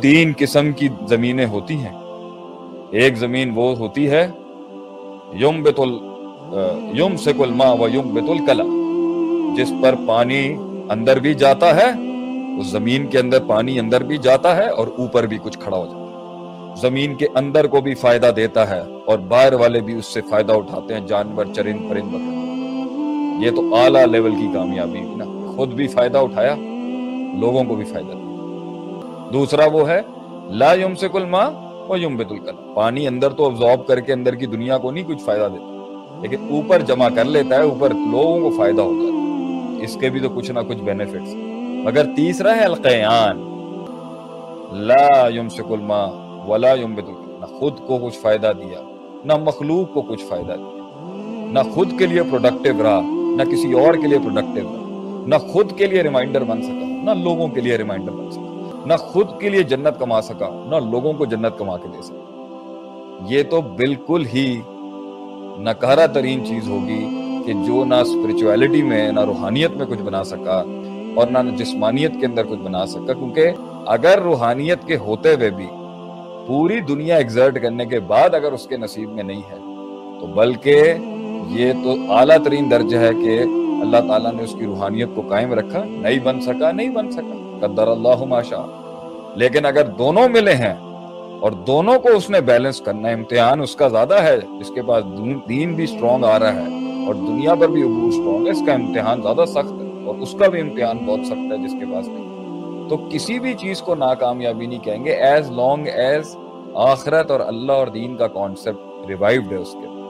تین قسم کی زمینیں ہوتی ہیں۔ ایک زمین وہ ہوتی ہے یم بت یم سے کل ماں و یم بت الکلا جس پر پانی اندر بھی جاتا ہے، اس زمین کے اندر پانی اندر بھی جاتا ہے اور اوپر بھی کچھ کھڑا ہو جاتا ہے۔ زمین کے اندر کو بھی فائدہ دیتا ہے اور باہر والے بھی اس سے فائدہ اٹھاتے ہیں، جانور چرند پرند۔ وغیرہ یہ تو اعلیٰ لیول کی کامیابی نا۔ خود بھی فائدہ اٹھایا، لوگوں کو بھی فائدہ دیا۔ دوسرا وہ ہے، لا یم سے کل ماں وہ یم بت الکل پانی اندر تو ابزارب کر کے اندر کی دنیا کو نہیں کچھ فائدہ دیتا، لیکن اوپر جمع کر لیتا ہے، اوپر لوگوں کو فائدہ ہو جاتا ہے۔ اس کے بھی تو کچھ نہ کچھ بینیفٹس مگر تیسرا ہے القیان۔ لا یم سے کل ماں ولا یم بت نہ خود کو کچھ فائدہ دیا، نہ مخلوق کو کچھ فائدہ دیا۔ نہ خود کے لیے پروڈکٹیو رہا، نہ کسی اور کے لیے پروڈکٹیو رہا۔ نہ خود کے لیے ریمائنڈر بن سکا، نہ لوگوں کے لیے ریمائنڈر بن سکا۔ نہ خود کے لیے جنت کما سکا، نہ لوگوں کو جنت کما کے دے سکا۔ یہ تو بالکل ہی نکارا ترین چیز ہوگی کہ جو نہ اسپرچویلٹی میں، نہ روحانیت میں کچھ بنا سکا اور نہ جسمانیت کے اندر کچھ بنا سکا۔ کیونکہ اگر روحانیت کے ہوتے ہوئے بھی پوری دنیا ایگزرٹ کرنے کے بعد اگر اس کے نصیب میں نہیں ہے، تو بلکہ یہ تو اعلیٰ ترین درجہ ہے کہ اللہ تعالیٰ نے اس کی روحانیت کو قائم رکھا، نہیں بن سکا، نہیں بن سکا۔ قدر اللہ ماشا لیکن اگر دونوں ملے ہیں اور دونوں کو اس نے بیلنس کرنا امتحان اس کا زیادہ ہے جس کے پاس دین بھی سٹرونگ آ رہا ہے اور دنیا پر بھی عبور سٹرونگ ہے، اس کا امتحان زیادہ سخت ہے اور اس کا بھی امتحان بہت سخت ہے، جس کے پاس نہیں۔ تو کسی بھی چیز کو ناکامیابی نہیں کہیں گے ایز لانگ ایز آخرت اور اللہ اور دین کا کانسیپٹ ریوائوڈ ہے اس کے۔